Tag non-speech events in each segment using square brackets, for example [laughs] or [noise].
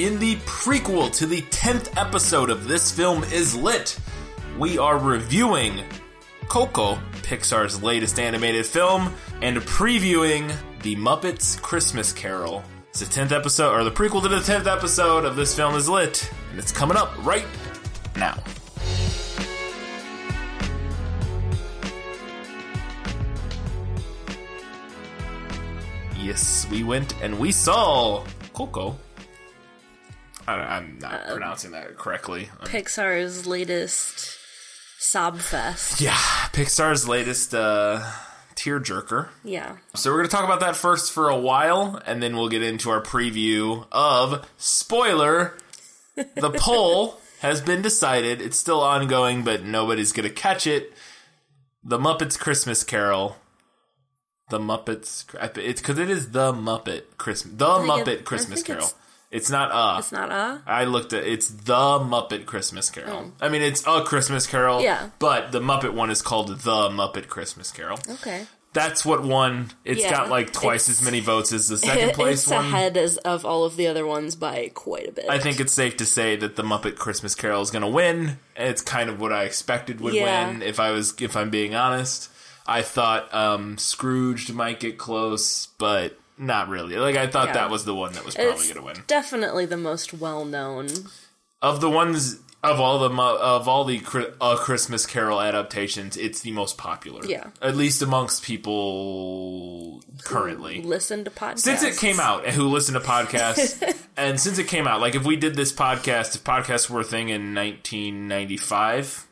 in the prequel to the 10th episode of This Film is Lit. We are reviewing Coco, Pixar's latest animated film, and previewing The Muppets Christmas Carol. It's the 10th episode, or the prequel to the 10th episode of This Film is Lit, and it's coming up right now. Yes, we went and we saw Coco. I, I'm not pronouncing that correctly. I'm- Pixar's latest sob fest. yeah, Pixar's latest uh, tearjerker. Yeah. So we're going to talk about that first for a while, and then we'll get into our preview of spoiler. The [laughs] poll has been decided. It's still ongoing, but nobody's going to catch it. The Muppets Christmas Carol. The Muppets. It's because it is the Muppet Christmas. The Muppet it- Christmas Carol. It's- not a. It's not a. I looked at it's the Muppet Christmas Carol. Mm. I mean, it's a Christmas Carol. Oh. Yeah. But the Muppet one is called the Muppet Christmas Carol. Okay. That's what won. It's Yeah, got like twice it's- as many votes as the [laughs] second place it's one. ahead as of all of the other ones by quite a bit. I think it's safe to say that the Muppet Christmas Carol is going to win. It's kind of what I expected would Yeah. win. If I was, if I'm being honest, I thought um, Scrooged might get close, but not really. Like I thought Yeah. that was the one that was probably it's to win. definitely the most well known. Of the ones of all the of all the uh, Christmas Carol adaptations, it's the most popular. Yeah. at least amongst people currently. Listen to podcasts. since it came out and who listen to podcasts [laughs] and since it came out like if we did this podcast if podcasts were a thing in 1995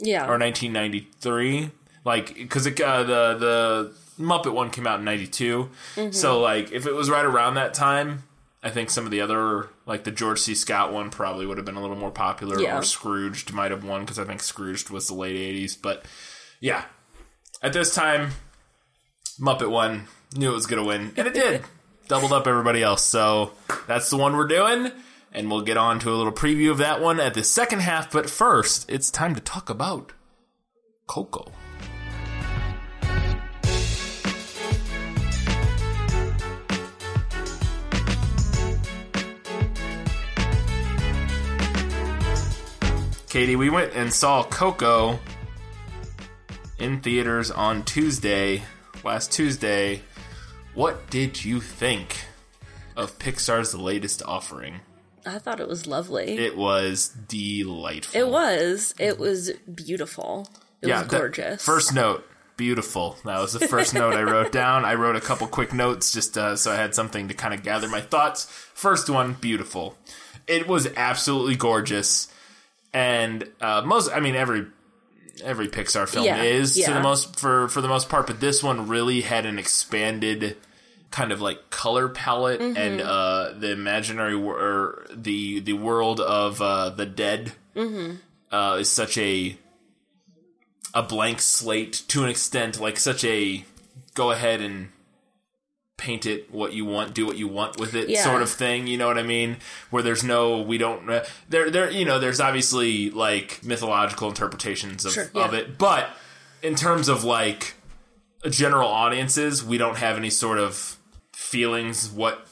Yeah. or 1993 like because uh, the the muppet one came out in 92 mm-hmm. so like if it was right around that time i think some of the other like the george c scott one probably would have been a little more popular Yeah. or scrooged might have won because i think scrooged was the late 80s but yeah at this time Muppet one knew it was going to win, and it did. [laughs] Doubled up everybody else. So that's the one we're doing, and we'll get on to a little preview of that one at the second half. But first, it's time to talk about Coco. Katie, we went and saw Coco in theaters on Tuesday, last Tuesday. What did you think of Pixar's latest offering? I thought it was lovely. It, was delightful. It was. It was beautiful. It was that- gorgeous. First note, beautiful. That was the first [laughs] note I wrote down. I wrote a couple quick notes just uh, so I had something to kind of gather my thoughts. First one, beautiful. It was absolutely gorgeous, and uh, most. I mean, every every Pixar film Yeah, is to the most for for the most part, but this one really had an expanded kind of like color palette Mm-hmm. and uh, the imaginary wor- or the the world of uh, the dead Mm-hmm. uh, is such a a blank slate to an extent, like such a go ahead and paint it what you want, do what you want with it Yeah. sort of thing. You know what I mean? Where there's no, we don't, uh, there, there, you know, there's obviously like mythological interpretations of, Sure, of it, but in terms of like a general audiences, we don't have any sort of feelings what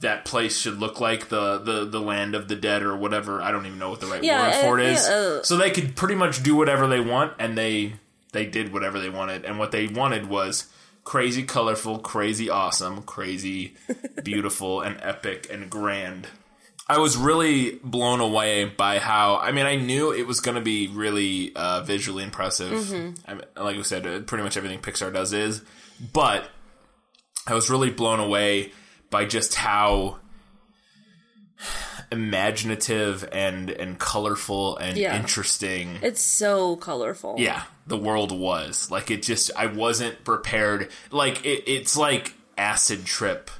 that place should look like the the the land of the dead or whatever i don't even know what the right Yeah, word for it uh, is yeah, uh, so they could pretty much do whatever they want and they they did whatever they wanted and what they wanted was crazy colorful crazy awesome crazy [laughs] beautiful and epic and grand. I was really blown away by how i mean i knew it was going to be really uh, visually impressive. I mean, like we said uh, pretty much everything pixar does is but i was really blown away by just how imaginative and and colorful and Yeah. interesting. It's so colorful. yeah the world was. Like it just i wasn't prepared. Like it, it's like acid trip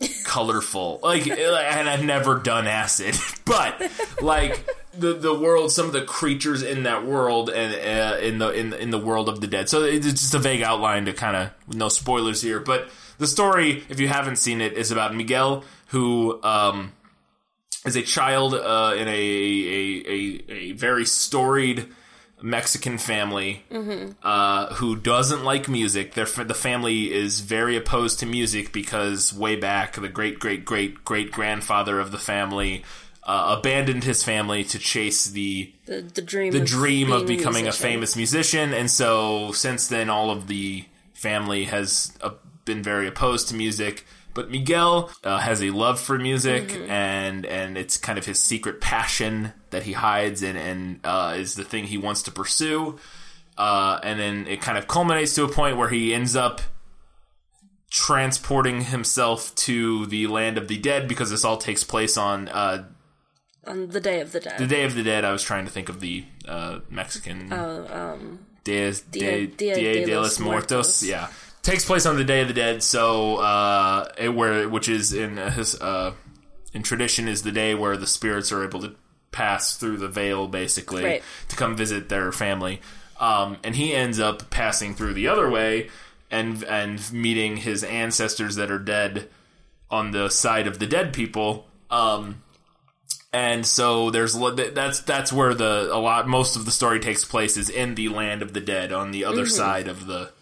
[laughs] colorful. Like and i've never done acid [laughs] but like the the world some of the creatures in that world and uh, in the in, in the world of the dead. So it's just a vague outline to kind of no spoilers here but the story if you haven't seen it is about miguel who um is a child uh, in a, a, a, a very storied Mexican family uh, who doesn't like music. Their the family is very opposed to music because way back the great great great great grandfather of the family uh, abandoned his family to chase the The the dream. the of dream of becoming a famous musician, and so since then, all of the family has uh, been very opposed to music. But Miguel uh, has a love for music, Mm-hmm. and and it's kind of his secret passion that he hides and and uh, is the thing he wants to pursue. Uh, and then it kind of culminates to a point where he ends up transporting himself to the land of the dead because this all takes place on uh, on the Day of the Dead. the Day of the Dead. I was trying to think of the uh, Mexican. Oh, um, Dia- Dia, Dia Dia de de los los Muertos. Muertos. Yeah, takes place on the Day of the Dead. So, uh, it, where which is in uh, his uh, in tradition is the day where the spirits are able to pass through the veil, basically, Right. to come visit their family. Um, and he ends up passing through the other way and and meeting his ancestors that are dead on the side of the dead people. Um, and so there's that's that's where the a lot most of the story takes place is in the land of the dead on the other side of the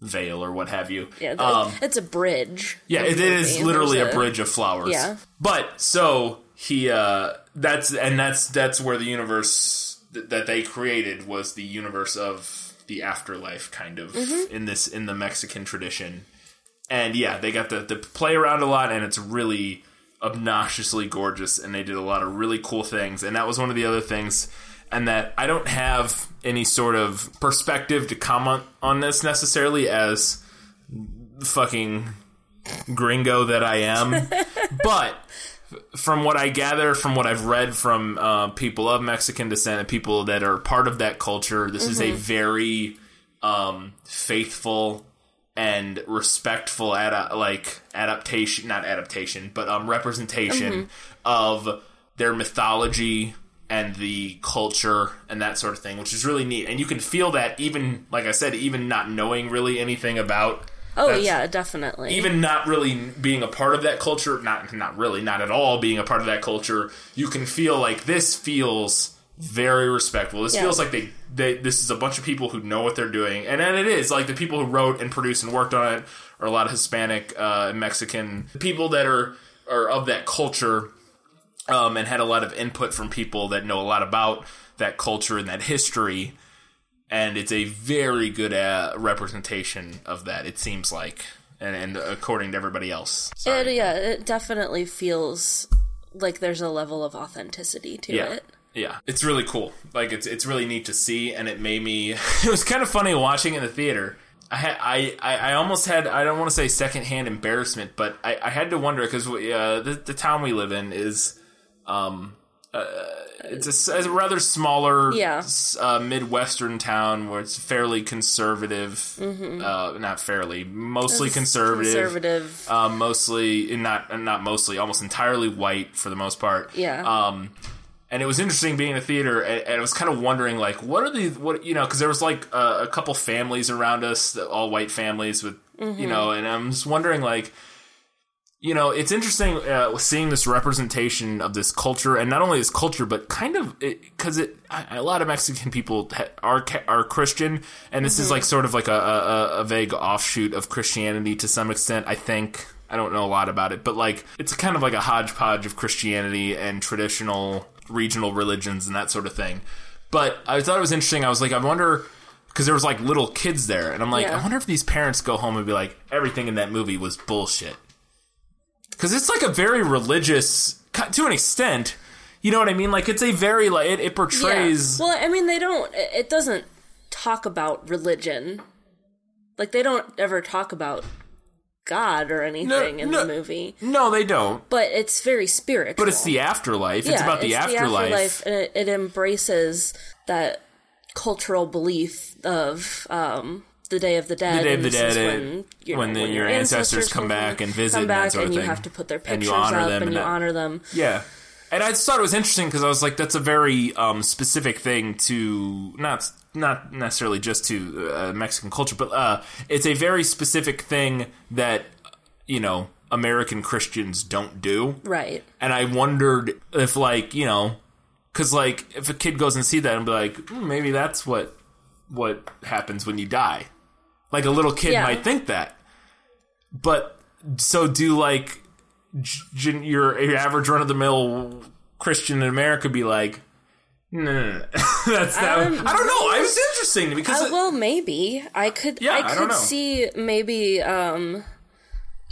veil or what have you. yeah, um, it's a bridge. yeah, it the literally There's a bridge of flowers. Yeah. But so he uh that's and that's that's where the universe th- that they created was the universe of the afterlife kind of Mm-hmm. in this in the Mexican tradition. And yeah, they got the the play around a lot and it's really obnoxiously gorgeous and they did a lot of really cool things and that was one of the other things and that I don't have any sort of perspective to comment on this necessarily as fucking gringo that I am. [laughs] but from what I gather, from what I've read from uh, people of Mexican descent and people that are part of that culture, this is a very um, faithful and respectful ad- like adaptation, not adaptation, but um, representation of their mythology and the culture and that sort of thing, which is really neat. And you can feel that even, like I said, even not knowing really anything about Oh yeah, definitely. even not really being a part of that culture, not not really, not at all being a part of that culture, you can feel like this feels very respectful. This Yeah. feels like they, they this is a bunch of people who know what they're doing, and and it is like the people who wrote and produced and worked on it are a lot of Hispanic, uh, Mexican people that are are of that culture, um, and had a lot of input from people that know a lot about that culture and that history. And it's a very good uh, representation of that. It seems like, and, and according to everybody else, it, yeah, it definitely feels like there's a level of authenticity to Yeah. it. Yeah, it's really cool. Like it's it's really neat to see, and it made me. [laughs] It was kind of funny watching in the theater. I had I, I, I almost had I don't want to say secondhand embarrassment, but I, I had to wonder because uh, the the town we live in is, um, uh, it's a rather smaller, Yeah. uh, midwestern town where it's fairly conservative. Uh, not fairly, mostly conservative. Conservative. Uh, mostly not not mostly, almost entirely white for the most part. Yeah. Um, and it was interesting being in a theater, and, and I was kind of wondering, like, what are the what you know? Because there was like a, a couple families around us, all white families with you know, and I'm just wondering, like, you know, it's interesting uh, seeing this representation of this culture, and not only this culture, but kind of because it, I- a lot of Mexican people are are Christian, and this is like sort of like a, a, a vague offshoot of Christianity to some extent. I think I don't know a lot about it, but like it's kind of like a hodgepodge of Christianity and traditional regional religions and that sort of thing. But I thought it was interesting. I was like, I wonder because there was like little kids there, and I'm like, Yeah. I wonder if these parents go home and be like, everything in that movie was bullshit because it's like a very religious to an extent you know what i mean like it's a very like it, it portrays Yeah. Well, I mean, they don't. It doesn't talk about religion. Like they don't ever talk about God or anything in no. the movie. no they don't But it's very spiritual. but it's the afterlife it's Yeah, about the afterlife, and it, it embraces that cultural belief of um, the Day of the Dead. the day of the dead when, you when, know, the, your ancestors, come back and visit come and back, that sort and of you thing have to put their and pictures you honor up, them and you that- honor them. yeah and i just thought it was interesting because i was like that's a very um, specific thing to not not necessarily just to uh, mexican culture but uh, it's a very specific thing that you know american christians don't do Right. and I wondered if, like, you know, Because like, if a kid goes and see that and be like, "Hmm, maybe that's what what happens when you die. Like a little kid Yeah. might think that. But so do like j- your, your average run of the mill Christian in America be like, no, no, no. that's that. Um, I don't know. I was interesting because Uh, it- well, maybe I could. Yeah, I I could don't know. see maybe, um,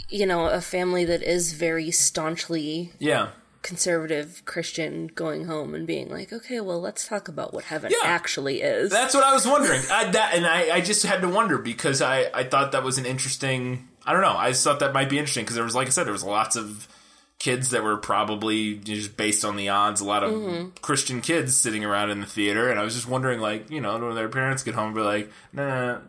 you know, a family that is very staunchly yeah, conservative Christian going home and being like, okay, well, let's talk about what heaven Yeah. actually is. That's what I was wondering. I, that, and I, I just had to wonder because I, I thought that was an interesting. I don't know. I just thought that might be interesting because there was, like I said, there was lots of kids that were probably just based on the odds. A lot of Mm-hmm. Christian kids sitting around in the theater, and I was just wondering, like, you know, when their parents get home, and be like, nah.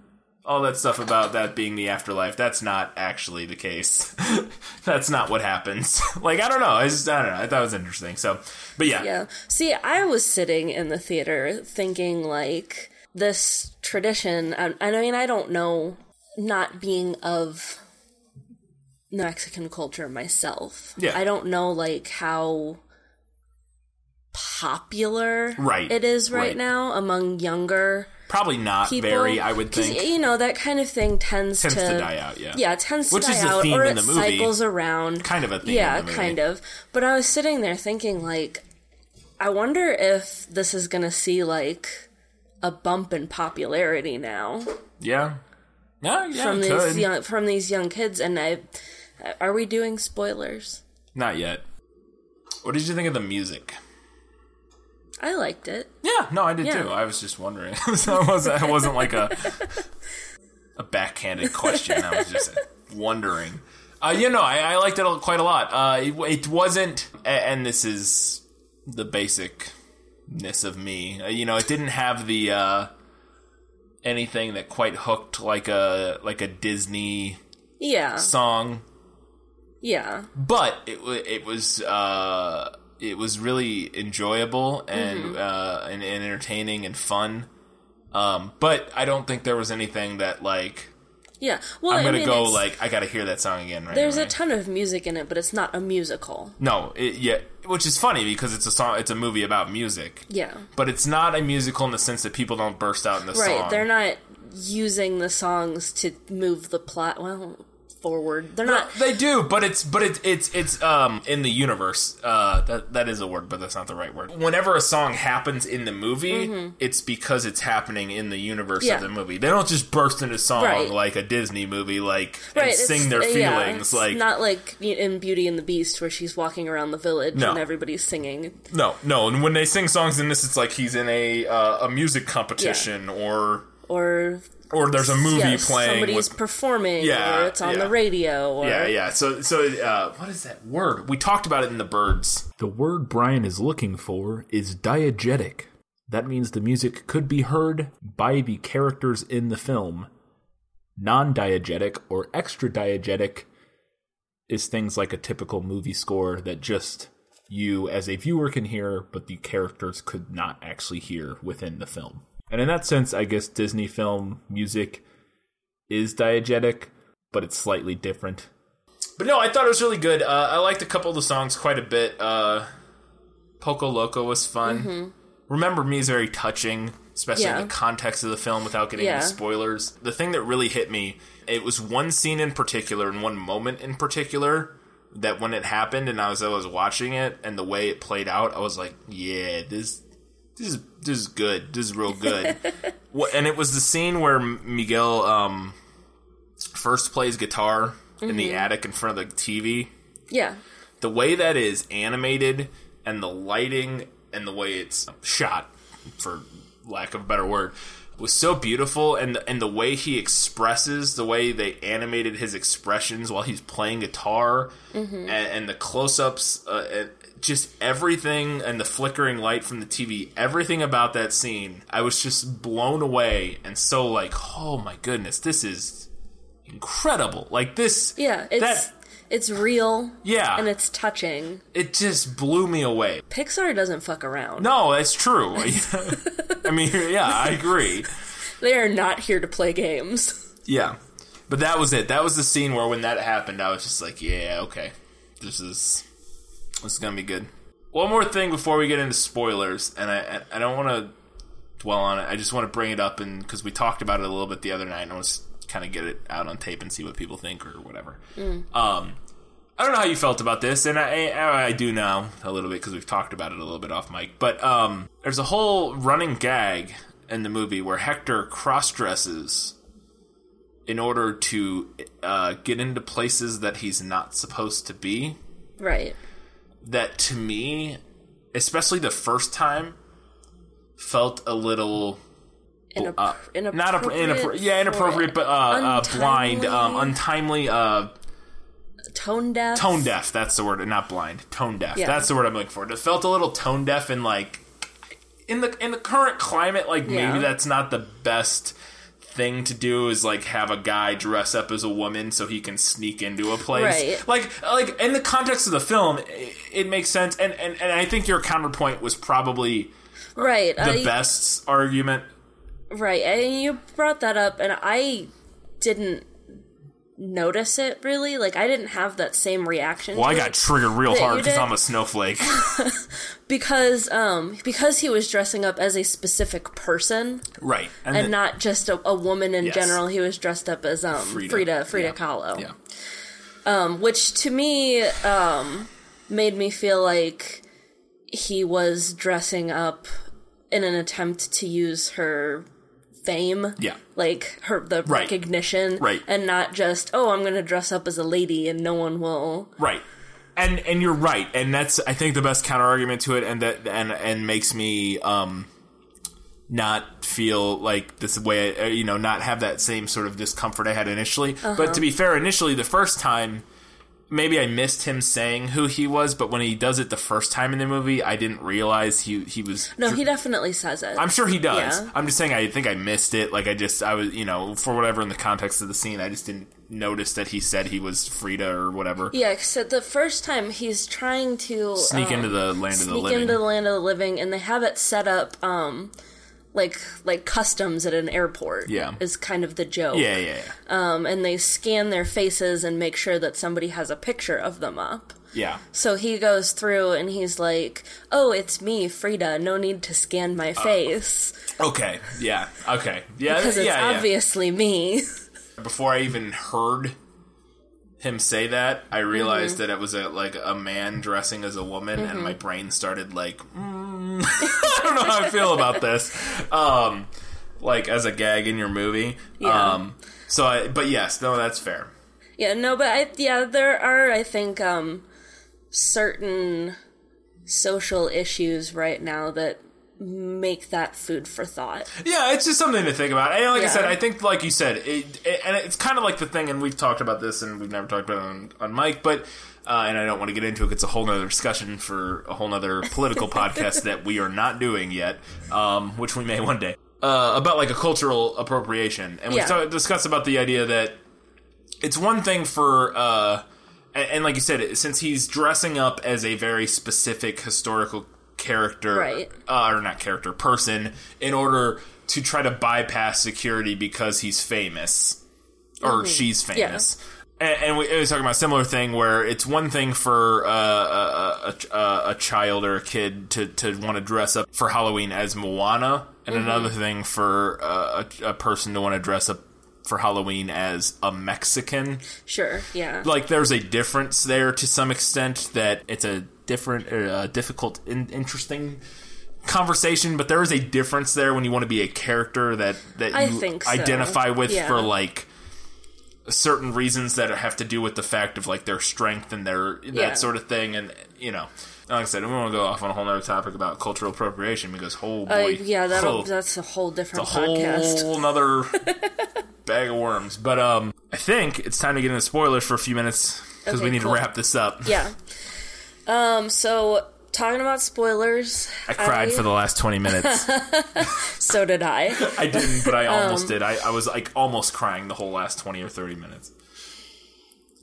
All that stuff about that being the afterlife, that's not actually the case. [laughs] that's not what happens. [laughs] like, I don't know. I just, I don't know. I thought it was interesting. So, but yeah. Yeah. See, I was sitting in the theater thinking like this tradition. I, I mean, I don't know, not being of Mexican culture myself. Yeah. I don't know like how popular Right. it is right, Right. now among younger Probably not people. very, I would think. you know that kind of thing tends, Tends to die out, yeah. Yeah, it tends Which to die out, or it cycles around. Kind of a theme Yeah, in the movie. kind of. But I was sitting there thinking, like, I wonder if this is going to see like a bump in popularity now Yeah. Yeah, yeah, from these could. young from these young kids. And I, are we doing spoilers? Not yet. What did you think of the music? I liked it. Yeah, no, I did Yeah. too. I was just wondering. [laughs] so it wasn't, wasn't like a a backhanded question. I was just wondering. Uh, you know, I, I liked it quite a lot. Uh, it, it wasn't, and this is the basicness of me. Uh, you know, it didn't have the uh, anything that quite hooked like a like a Disney Yeah, song. yeah, but it it was uh, it was really enjoyable and Mm-hmm. uh, and, and entertaining and fun. Um, but I don't think there was anything that like yeah. Well, I'm gonna mean, go like I gotta hear that song again. Right There's away. a ton of music in it, but it's not a musical. no, it, yeah, which is funny because it's a song, it's a movie about music, Yeah. but it's not a musical in the sense that people don't burst out in the Right, song. Right, they're not using the songs to move the plot well forward. They're not. They do, but it's but it's it's it's um in the universe. Uh, that that is a word, but that's not the right word. Whenever a song happens in the movie, it's because it's happening in the universe Mm-hmm. Yeah. of the movie. They don't just burst into song Right. like a Disney movie, like and Right, sing it's- their yeah, feelings. it's like not like in Beauty and the Beast where she's walking around the village No. and everybody's singing. no, no. And when they sing songs in this, it's like he's in a uh, a music competition or Or or there's a movie yes, playing. somebody's with- performing, Yeah, or it's on yeah. the radio. Or, Yeah, yeah. So, so uh, what is that word? We talked about it in the birds. The word Brian is looking for is diegetic. That means the music could be heard by the characters in the film. Non diegetic or extra diegetic is things like a typical movie score that just you as a viewer can hear, but the characters could not actually hear within the film. And in that sense, I guess Disney film music is diegetic, but it's slightly different. But no, I thought it was really good. Uh, I liked a couple of the songs quite a bit. Uh, Poco Loco was fun. Remember Me is very touching, especially Yeah. in the context of the film without getting Yeah. into spoilers. The thing that really hit me, it was one scene in particular and one moment in particular that when it happened and I was I was watching it and the way it played out, I was like, yeah, this this is this is good. This is real good. [laughs] What- and it was the scene where Miguel um, first plays guitar in the attic in front of the TV. yeah, The way that is animated and the lighting and the way it's shot, for lack of a better word, was so beautiful. And the, and the way he expresses, the way they animated his expressions while he's playing guitar, and, and the close-ups, uh, and just everything, and the flickering light from the TV, everything about that scene, I was just blown away and so like, oh my goodness, this is incredible. Like this, yeah. It's that, it's real. Yeah. and it's touching. it just blew me away. Pixar doesn't fuck around. No, that's true. [laughs] [laughs] I mean, yeah, I agree. They are not here to play games. Yeah. But that was it. That was the scene where when that happened, I was just like, yeah, okay. This is this is going to be good. one more thing before we get into spoilers, and I I don't want to dwell on it. I just want to bring it up, and because we talked about it a little bit the other night, and I want to kind of get it out on tape and see what people think or whatever. Um, I don't know how you felt about this, and I I, I do now a little bit because we've talked about it a little bit off mic. But um, there's a whole running gag in the movie where Hector cross dresses in order to uh, get into places that he's not supposed to be Right. That to me, especially the first time, felt a little Inapp- uh, not a, inappropriate. yeah inappropriate, but uh, uh, blind, um, untimely- untimely, uh, tone deaf. tone deaf. That's the word, not blind, tone deaf. Yeah. That's the word I'm looking for. It felt a little tone deaf and like in the in the current climate, like Yeah. maybe that's not the best thing to do is like have a guy dress up as a woman so he can sneak into a place Right. like like in the context of the film it, it makes sense and, and and i think your counterpoint was probably Right. the best argument Right. And you brought that up, and I didn't notice it really. Like, I didn't have that same reaction. well i got triggered real hard because i'm a snowflake [laughs] [laughs] because um because he was dressing up as a specific person right and then- not just a, a woman in Yes. general. He was dressed up as um Frida. Frida Frida, Yeah. Kahlo. yeah um, which to me um, made me feel like he was dressing up in an attempt to use her fame, yeah like her the Right. recognition, Right. and not just oh, I'm going to dress up as a lady and no one will. Right. And and you're right, and that's I think the best counter argument to it, and that and and makes me um not feel like this way, uh, you know, not have that same sort of discomfort I had initially. Uh-huh. But to be fair, initially the first time, maybe I missed him saying who he was, but when he does it the first time in the movie, I didn't realize he he was. No, he definitely says it. I'm sure he does. Yeah. I'm just saying I think I missed it. Like I just I was you know for whatever in the context of the scene, I just didn't notice that he said he was Frida or whatever. yeah, so the first time he's trying to Sneak um, into the land of the sneak living. into the land of the living, and they have it set up um, like like customs at an airport. Yeah. is kind of the joke. yeah, yeah, yeah. um, and they scan their faces and make sure that somebody has a picture of them up. Yeah. So he goes through and he's like, "Oh, it's me, Frida. No need to scan my face Okay. Yeah. Okay. Yeah. because it's yeah, yeah. obviously me." [laughs] Before I even heard him say that, I realized Mm-hmm. that it was a like a man dressing as a woman, and my brain started like, mm, [laughs] I don't know how I feel about this. Um, like as a gag in your movie. Yeah. Um, so I, but yes, no, that's fair. yeah, no, but I, yeah, there are I think um, certain social issues right now that make that food for thought. Yeah, it's just something to think about. And like I said, I think, like you said, it, it, and it's kind of like the thing, and we've talked about this, and we've never talked about it on, on mic, but, uh, and I don't want to get into it. It's a whole nother discussion for a whole nother political [laughs] podcast that we are not doing yet, um, which we may one day, uh, about like a cultural appropriation. And we've Yeah. ta- discussed about the idea that it's one thing for, uh, and like you said, since he's dressing up as a very specific historical character, Right. uh, or not character, person, in order to try to bypass security because he's famous or she's famous. And, and we, we was talking about a similar thing where it's one thing for uh, a, a, a, a child or a kid to, to want to dress up for Halloween as Moana, and another thing for uh, a, a person to want to dress up for Halloween as a Mexican Sure, yeah. like there's a difference there to some extent that it's a different uh, difficult in, interesting conversation but there is a difference there when you want to be a character that that I you so. identify with Yeah. for like certain reasons that have to do with the fact of like their strength and their that Yeah. sort of thing and you know like I said, we want to go off on a whole other topic about cultural appropriation because, oh boy, Uh, yeah, that'll, oh, that's a whole different a whole podcast. [laughs] nother bag of worms. But um, I think it's time to get into spoilers for a few minutes because we need cool. to wrap this up. Yeah. [laughs] Um. So talking about spoilers, I cried for the last twenty minutes. [laughs] So did I. I didn't, but I Um, almost did. I, I was like almost crying the whole last twenty or thirty minutes.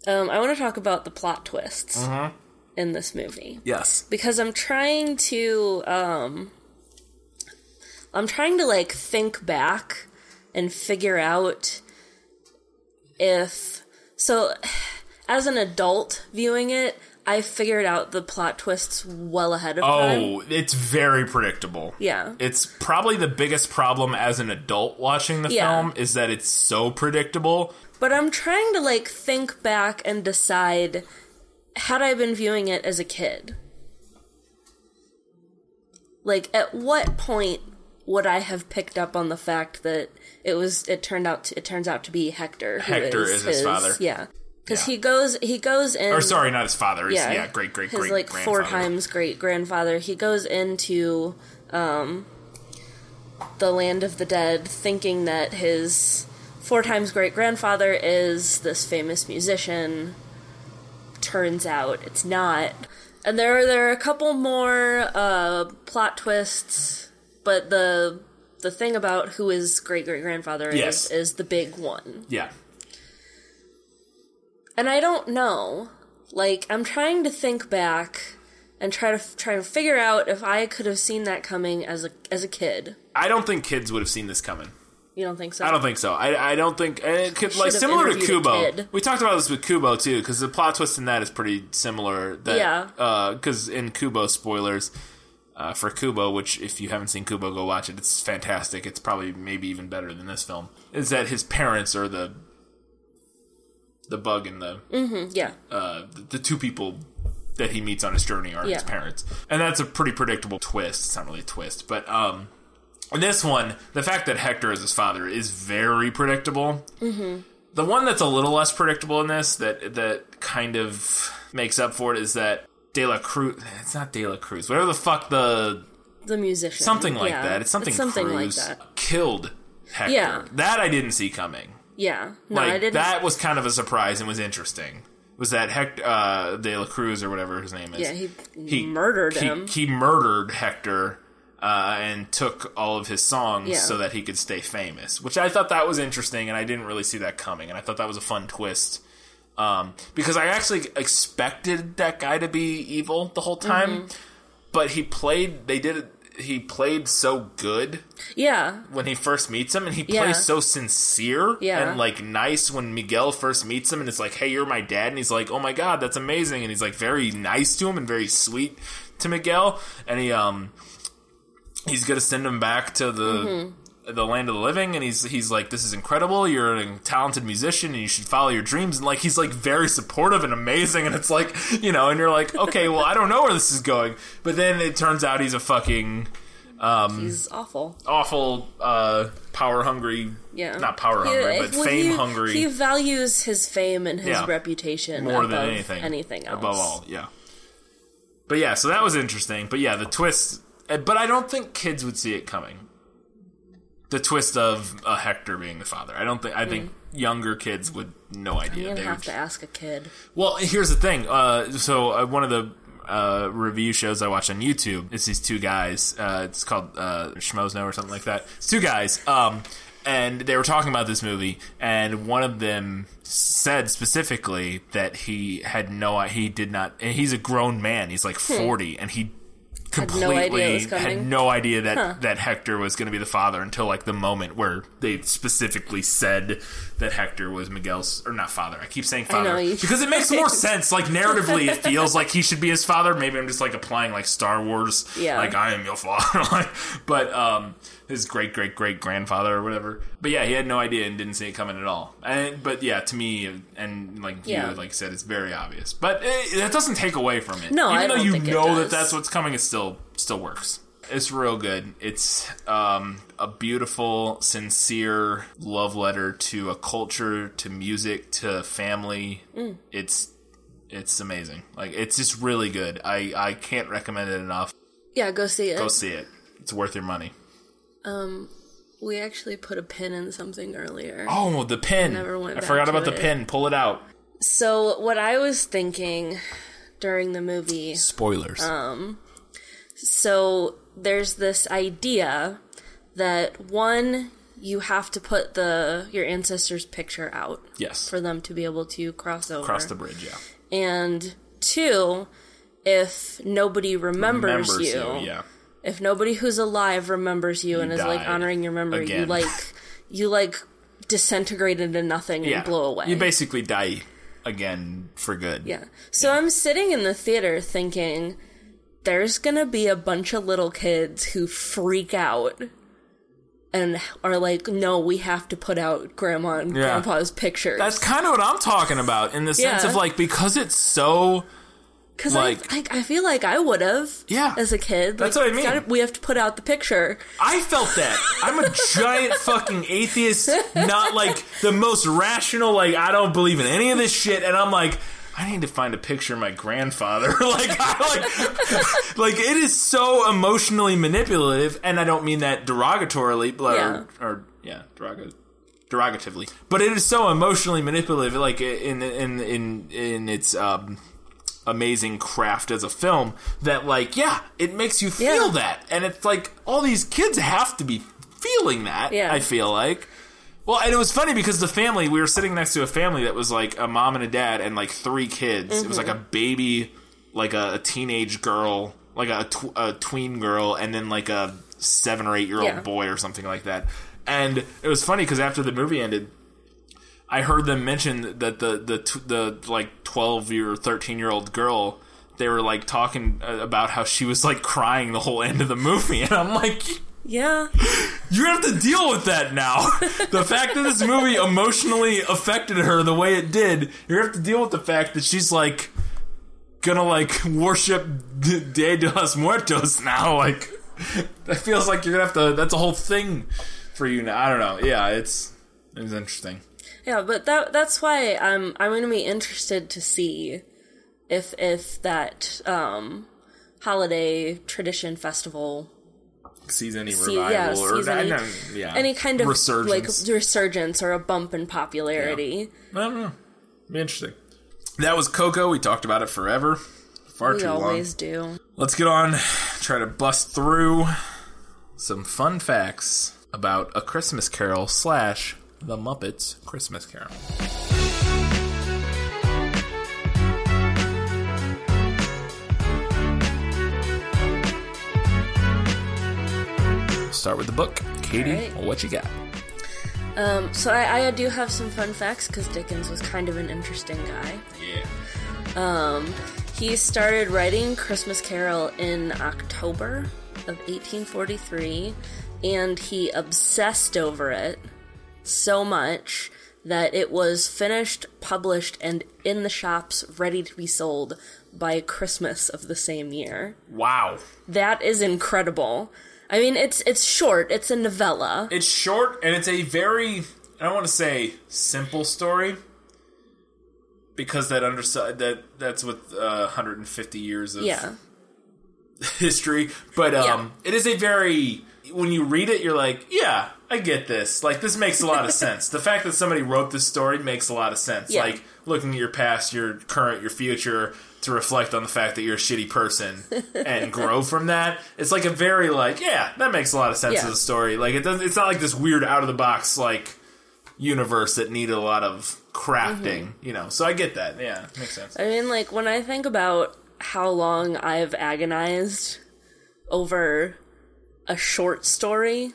Um. I want to talk about the plot twists Mm-hmm. in this movie Yes. because I'm trying to um. I'm trying to like think back and figure out if so as an adult viewing it I figured out the plot twists well ahead of oh, time. Oh, it's very predictable. Yeah. It's probably the biggest problem as an adult watching the Yeah. film is that it's so predictable. But I'm trying to like think back and decide had I been viewing it as a kid? Like at what point would I have picked up on the fact that it was it turned out to, it turns out to be Hector Hector is his father. Yeah. Cuz Yeah. he goes he goes in Or sorry, not his father. His, yeah, yeah, great great his great like four times great grandfather. He goes into um, the land of the dead, thinking that his four times great grandfather is this famous musician. Turns out it's not. And there are there are a couple more uh, plot twists, but the the thing about who his great great grandfather Yes. is is the big one. Yeah. And I don't know. Like I'm trying to think back and try to try to figure out if I could have seen that coming as a as a kid. I don't think kids would have seen this coming. You don't think so? I don't think so. I, I don't think and it could, like similar to Kubo. We talked about this with Kubo too, because the plot twist in that is pretty similar. That, Yeah. Because in Kubo, spoilers uh, for Kubo, which if you haven't seen Kubo, go watch it. It's fantastic. It's probably maybe even better than this film. Is that his parents are the the bug and the Yeah. uh, the, the two people that he meets on his journey are his parents, and that's a pretty predictable twist. It's not really a twist, but um, in this one, the fact that Hector is his father is very predictable. Mm-hmm. The one that's a little less predictable in this that that kind of makes up for it is that De La Cruz. It's not De La Cruz. Whatever the fuck the The musician. something like Yeah. that. It's something, something Cruz like that. killed Hector. Yeah. That I didn't see coming Yeah. No, like I didn't. that was kind of a surprise and was interesting. Was that Hector uh, De La Cruz or whatever his name is? yeah, he, murdered he, him. He murdered Hector uh, and took all of his songs Yeah. so that he could stay famous, which I thought that was interesting, and I didn't really see that coming, and I thought that was a fun twist. Um, because I actually expected that guy to be evil the whole time, Mm-hmm. but he played. They did. He played so good yeah. when he first meets him, and he Yeah. plays so sincere Yeah. and like nice when Miguel first meets him, and it's like, "Hey, you're my dad," and he's like, "Oh my god, that's amazing," and he's like very nice to him and very sweet to Miguel, and he um he's gonna send him back to the. Mm-hmm. The land of the living, and he's he's like, "This is incredible. You're a talented musician, and you should follow your dreams." And like, he's like very supportive and amazing, and it's like, you know, and you're like, "Okay, well, I don't know where this is going," but then it turns out he's a fucking um He's awful. awful uh power hungry Yeah. not power hungry but well, fame he- hungry He values his fame and his Yeah. reputation more above than anything anything else. above all yeah but yeah so that was interesting but yeah the twist uh, but i don't think kids would see it coming the twist of uh, hector being the father i don't think i think younger kids would no idea They have would- to ask a kid. Well, here's the thing. Uh, so uh, one of the uh, review shows I watch on YouTube, it's these two guys. Uh, it's called uh, Schmoes Know or something like that. It's two guys. Um, and they were talking about this movie, and one of them said specifically that he had no, he did not, and he's a grown man. He's like forty, and he no completely idea it was had no idea that that Hector was going to be the father until like the moment where they specifically said that Hector was Miguel's or not father. I keep saying father know, because it makes more [laughs] sense. Like narratively, it [laughs] feels like he should be his father. Maybe I'm just like applying like Star Wars. Yeah. like I am your father. [laughs] like, but um, his great great great grandfather or whatever. But yeah, he had no idea and didn't see it coming at all. And but yeah, to me and like Yeah. you like said, it's very obvious. But it, that doesn't take away from it. No, even I though you know that that's what's coming, it still still works. It's real good. It's um, a beautiful, sincere love letter to a culture, to music, to family. Mm. It's it's amazing. Like it's just really good. I I can't recommend it enough. Yeah, go see it. Go see it. It's worth your money. We actually put a pin in something earlier. Oh, the pin. Never went I forgot about the pin. Pull it out. So what I was thinking during the movie, Spoilers. Um, so there's this idea that one you have to put the your ancestors' picture out yes. for them to be able to cross over. Cross the bridge, yeah. and two, if nobody remembers, Remembers you, yeah. If nobody who's alive remembers you, and is like honoring your memory, you like you like disintegrate into nothing Yeah. and blow away. You basically die again for good. Yeah. So I'm sitting in the theater thinking there's going to be a bunch of little kids who freak out and are like, no, we have to put out grandma and Yeah. grandpa's pictures. That's kind of what I'm talking about in the sense Yeah. of like because it's so Because like- I, I, I feel like I would have, Yeah. as a kid. That's what I mean. gotta- we have to put out the picture. I felt that. I'm a giant [laughs] fucking atheist, not like the most rational, like, I don't believe in any of this shit. And I'm like, I need to find a picture of my grandfather. [laughs] like, I, like, [laughs] like, it is so emotionally manipulative. And I don't mean that derogatorily, but, Yeah. or, or, yeah, derog- derogatively. But it is so emotionally manipulative, like, in, in, in, in its, um, amazing craft as a film that like yeah it makes you feel Yeah. that and it's like all these kids have to be feeling that Yeah. i feel like well and it was funny because the family we were sitting next to a family that was like a mom and a dad and like three kids it was like a mm-hmm. baby like a, a teenage girl like a, tw- a tween girl and then like a seven or eight year old Yeah. boy or something like that and it was funny because after the movie ended I heard them mention that the the t- the like twelve year thirteen year old girl they were like talking uh, about how she was like crying the whole end of the movie, [laughs] and I'm like, Yeah. you have to deal with that now. [laughs] the fact that this movie emotionally affected her the way it did, you have to deal with the fact that she's like gonna like worship D- Dia de los Muertos now. [laughs] Like that feels like you're gonna have to. That's a whole thing for you now. I don't know. Yeah, it's it's interesting. Yeah, but that that's why I'm I'm going to be interested to see if if that um holiday tradition festival sees any revival yeah, or sees any- yeah, any kind of resurgence. like resurgence or a bump in popularity. I don't know. Be interesting. That was Coco. We talked about it forever, far We too always long. do. Let's get on. Try to bust through some fun facts about a Christmas Carol slash the Muppets Christmas Carol. Start with the book. Katie, right. what you got? Um, so I, I do have some fun facts because Dickens was kind of an interesting guy. Yeah. He started writing Christmas Carol in October of 1843, and he obsessed over it so much that it was finished, published, and in the shops ready to be sold by Christmas of the same year. Wow. That is incredible. I mean, it's it's short. It's a novella. It's short and it's a very I don't want to say simple story because that under that that's with uh, 150 years of Yeah, [laughs] history, but um, Yeah. it is a very when you read it, you're like, yeah, I get this. Like this makes a lot of [laughs] sense. The fact that somebody wrote this story makes a lot of sense. Yeah. Like looking at your past, your current, your future to reflect on the fact that you're a shitty person [laughs] and grow from that. It's like a very like, yeah, that makes a lot of sense Yeah. as a story. Like it doesn't. It's not like this weird out of the box like universe that needed a lot of crafting. Mm-hmm. You know, so I get that. Yeah, makes sense. I mean, like when I think about how long I've agonized over a short story,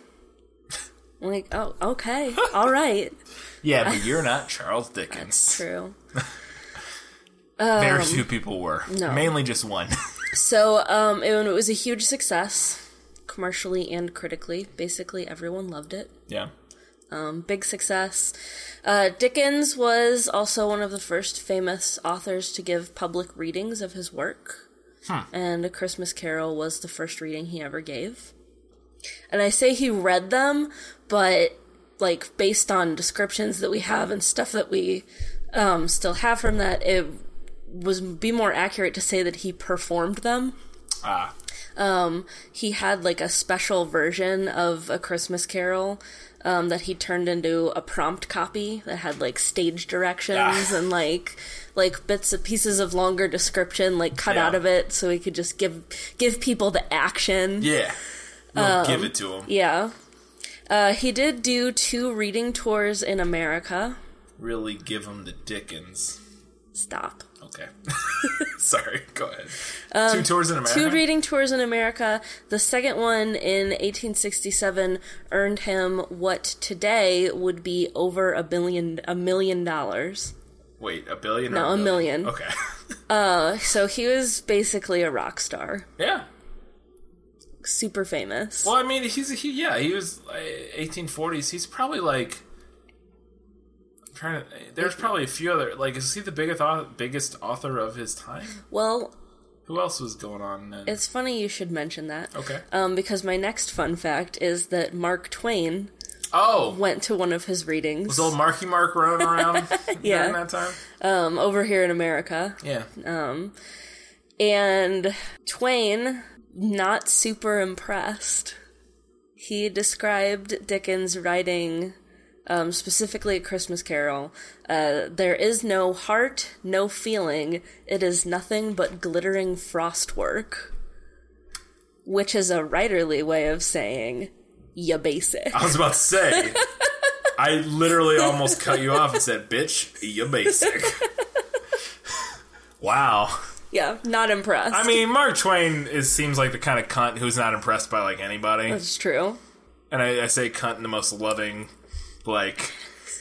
I'm [laughs] like, oh, okay, all right, [laughs] Yeah, but [laughs] you're not Charles Dickens. true. Very few people were. Um, no. Mainly just one. So, um, it, it was a huge success, commercially and critically. Basically, everyone loved it. yeah. Um, big success. Uh, Dickens was also one of the first famous authors to give public readings of his work. Huh. And A Christmas Carol was the first reading he ever gave. And I say he read them, but like based on descriptions that we have and stuff that we um, still have from that, it was be more accurate to say that he performed them Ah. he had like a special version of a Christmas Carol um, that he turned into a prompt copy that had like stage directions Ah. and like like bits of pieces of longer description like cut Yeah. out of it so he could just give give people the action. Yeah. We'll Um, give it to him. Yeah. Uh, he did do two reading tours in America. Really give him the Dickens. Stop. Okay. [laughs] Sorry. Go ahead. Two tours in America. Um, Two reading tours in America. The second one in 1867 earned him what today would be over a billion, a million dollars. Wait, a billion? No, a million. Okay. [laughs] Uh, so he was basically a rock star, yeah. Super famous. Well, I mean, he's a, he, yeah, he was uh, 1840s. He's probably like I'm trying to. There's probably a few other like is he the biggest author, biggest author of his time? Well, Who else was going on? Then? it's funny you should mention that. okay. Um, because my next fun fact is that Mark Twain Oh, went to one of his readings was old Marky Mark running [laughs] around Yeah. during that time? um, over here in America. Yeah. Um, and Twain, not super impressed. He described Dickens' writing, um, specifically A Christmas Carol. Uh, there is no heart, no feeling. It is nothing but glittering frostwork. Which is a writerly way of saying, ya basic. I was about to say. [laughs] I literally almost cut you off and said, "Bitch, you basic." [laughs] wow. Yeah, not impressed. I mean, Mark Twain is seems like the kind of cunt who's not impressed by like anybody. it's true. and I, I say cunt in the most loving, like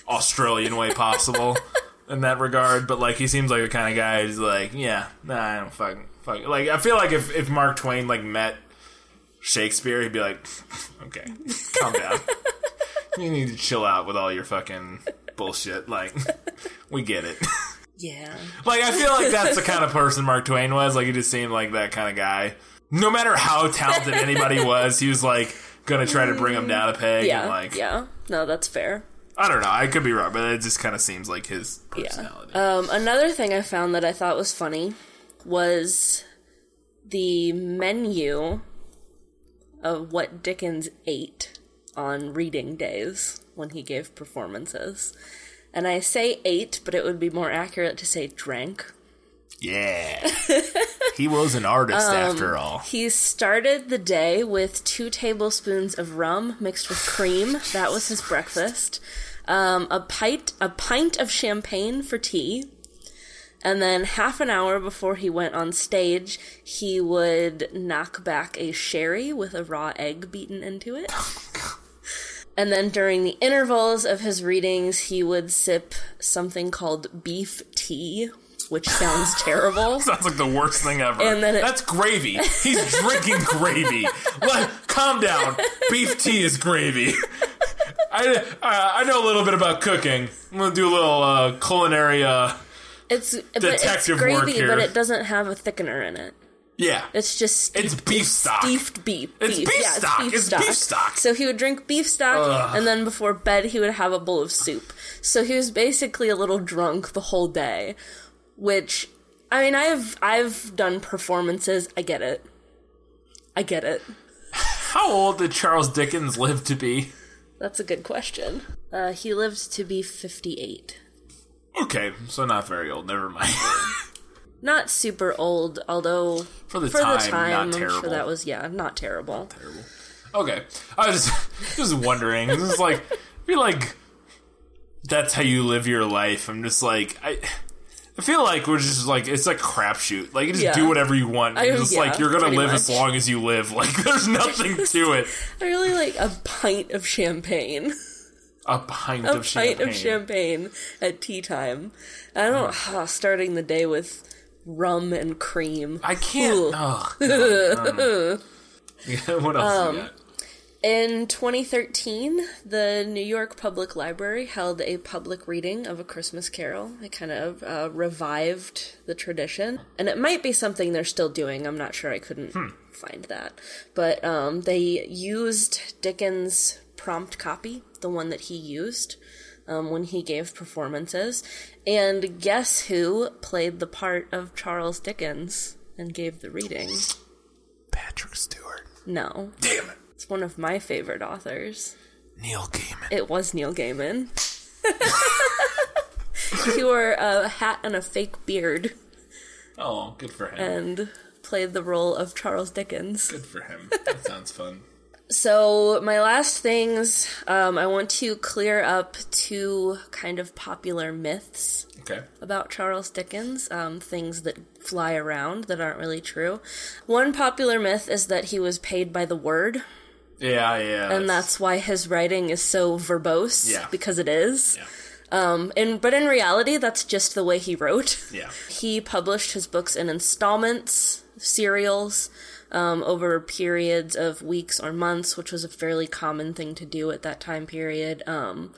Australian way possible in that regard. But like, he seems like the kind of guy who's like, yeah, nah, I don't fucking fuck. Like, I feel like if if Mark Twain like met Shakespeare, he'd be like, [laughs] okay, calm down. [laughs] you need to chill out with all your fucking bullshit. Like, [laughs] we get it. Yeah. Like I feel like that's the kind of person Mark Twain was. Like he just seemed like that kind of guy. No matter how talented anybody [laughs] was, he was like gonna try to bring him down a peg. Yeah. And like yeah. No, that's fair. I don't know. I could be wrong, but it just kind of seems like his personality. Um, another thing I found that I thought was funny was the menu of what Dickens ate on reading days when he gave performances. And I say ate, but it would be more accurate to say drank. yeah, he was an artist Um, after all. He started the day with two tablespoons of rum mixed with cream. That was his breakfast. Um, a pint, a pint of champagne for tea. And then half an hour before he went on stage, he would knock back a sherry with a raw egg beaten into it. [laughs] And then during the intervals of his readings, he would sip something called beef tea, which sounds [laughs] terrible. Sounds like the worst thing ever. And then it- That's gravy. He's drinking [laughs] gravy. Like, calm down. Beef tea is gravy. [laughs] I, uh, I know a little bit about cooking. I'm gonna do a little uh, culinary. Uh, It's but it's Detective work gravy, here. but it doesn't have a thickener in it. Yeah, It's just steeped, It's beef stock. Steeped beef. It's beef yeah, stock. It's beef It's stock. beef stock. So he would drink beef stock, and then before bed he would have a bowl of soup. So he was basically a little drunk the whole day. Which, I mean, I've I've done performances. I get it. I get it. How old did Charles Dickens live to be? That's a good question. Uh, he lived to be fifty-eight. Okay, so not very old. Never mind. [laughs] Not super old, although For the for time, the time, not I'm terrible. sure that was yeah, not terrible. Terrible. Okay, I was just, [laughs] just wondering. This is like, I feel like that's how you live your life. I'm just like, I, I feel like we're just like it's like crapshoot. Like you just Yeah. do whatever you want. I- just like you're gonna live as long as you live. [laughs] Like there's nothing to [laughs] it. I really like a pint of champagne. A pint a of champagne. pint of champagne at tea time. I don't ah, starting the day with rum and cream. I can't. Oh, um, [laughs] yeah, what else Um? In 2013, the New York Public Library held a public reading of A Christmas Carol. It kind of uh, revived the tradition. And it might be something they're still doing. I'm not sure. I couldn't find that. But um, they used Dickens' prompt copy, the one that he used um, when he gave performances. And guess who played the part of Charles Dickens and gave the reading? Patrick Stewart. No. Damn it. It's one of my favorite authors. Neil Gaiman. It was Neil Gaiman. [laughs] he wore a hat and a fake beard Oh, good for him. and played the role of Charles Dickens. good for him. That sounds fun. So, my last things, um, I want to clear up two kind of popular myths Okay. about Charles Dickens, um, things that fly around that aren't really true. One popular myth is that he was paid by the word, Yeah, yeah. and that's why his writing is so verbose, Yeah. because it is. Yeah. Um, and but in reality, that's just the way he wrote. Yeah. He published his books in installments, serials, um, over periods of weeks or months, which was a fairly common thing to do at that time period. Um,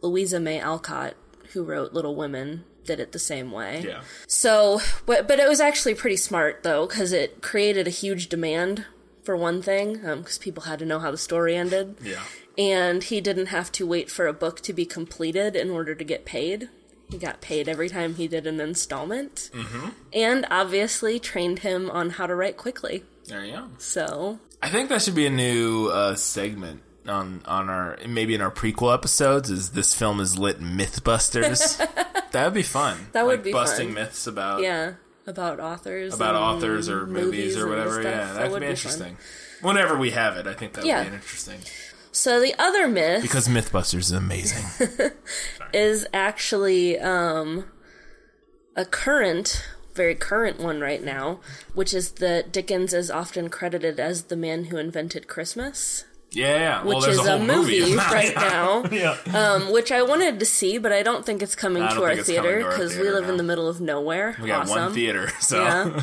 Louisa May Alcott, who wrote Little Women, did it the same way. Yeah. So, but but it was actually pretty smart though, because it created a huge demand for one thing, because people had to know how the story ended, Yeah. and he didn't have to wait for a book to be completed in order to get paid. He got paid every time he did an installment, mm-hmm. and obviously trained him on how to write quickly. There you go. So I think that should be a new uh, segment on on our maybe in our prequel episodes. Is this film is lit MythBusters? [laughs] that would be fun. That would Like be busting fun. myths about yeah, about authors, about authors or movies, or whatever. Yeah, that, would could be be fun. interesting. Whenever we have it, I think that would Yeah. be interesting So the other myth because MythBusters is amazing. [laughs] is actually um, a current, very current one right now, which is that Dickens is often credited as the man who invented Christmas, yeah, well, which is a a movie about right now. [laughs] yeah. um, which I wanted to see, but I don't think it's coming to our think it's coming theater because we live no. in the middle of nowhere. We got awesome. one theater, [laughs] so Yeah.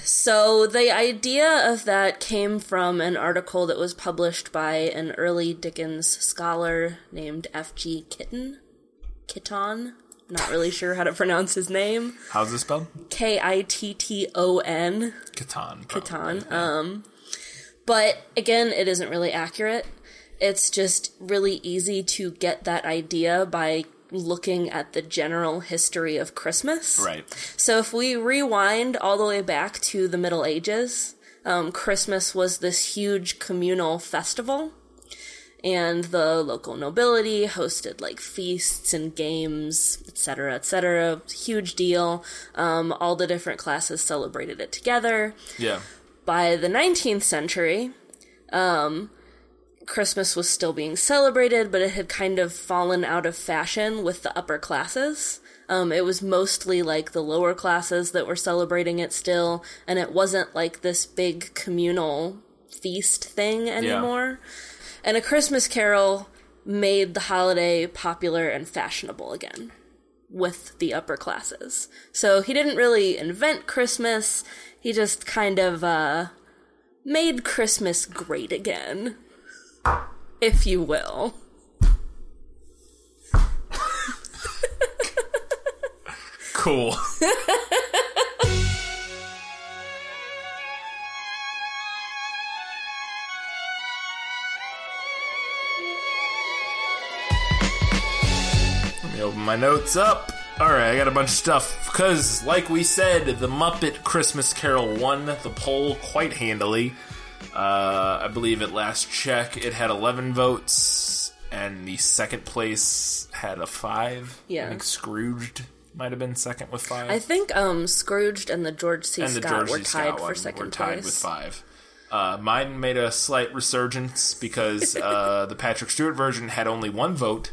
So the idea of that came from an article that was published by an early Dickens scholar named F.G. Kitten. Kitton. Not really sure how to pronounce his name. how's this spelled? K I T T O N. Catan. Catan. Um, but again, it isn't really accurate. It's just really easy to get that idea by looking at the general history of Christmas. Right. So if we rewind all the way back to the Middle Ages, um, Christmas was this huge communal festival. And the local nobility hosted like feasts and games, etc., etc. Huge deal. Um, all the different classes celebrated it together Yeah. by the 19th century, um, Christmas was still being celebrated, but it had kind of fallen out of fashion with the upper classes. Um, it was mostly like the lower classes that were celebrating it still, and it wasn't like this big communal feast thing anymore. And A Christmas Carol made the holiday popular and fashionable again with the upper classes. So he didn't really invent Christmas, he just kind of uh, made Christmas great again, if you will. Cool. [laughs] my notes up. Alright, I got a bunch of stuff. Because, like we said, the Muppet Christmas Carol won the poll quite handily. Uh, I believe at last check it had 11 votes, and the second place had a 5. Yeah. I think Scrooged might have been second with 5 I think um, Scrooged and the George C. and the Scott George were C. tied Scott for one second were tied place. with five. Uh, mine made a slight resurgence because [laughs] uh, the Patrick Stewart version had only one vote,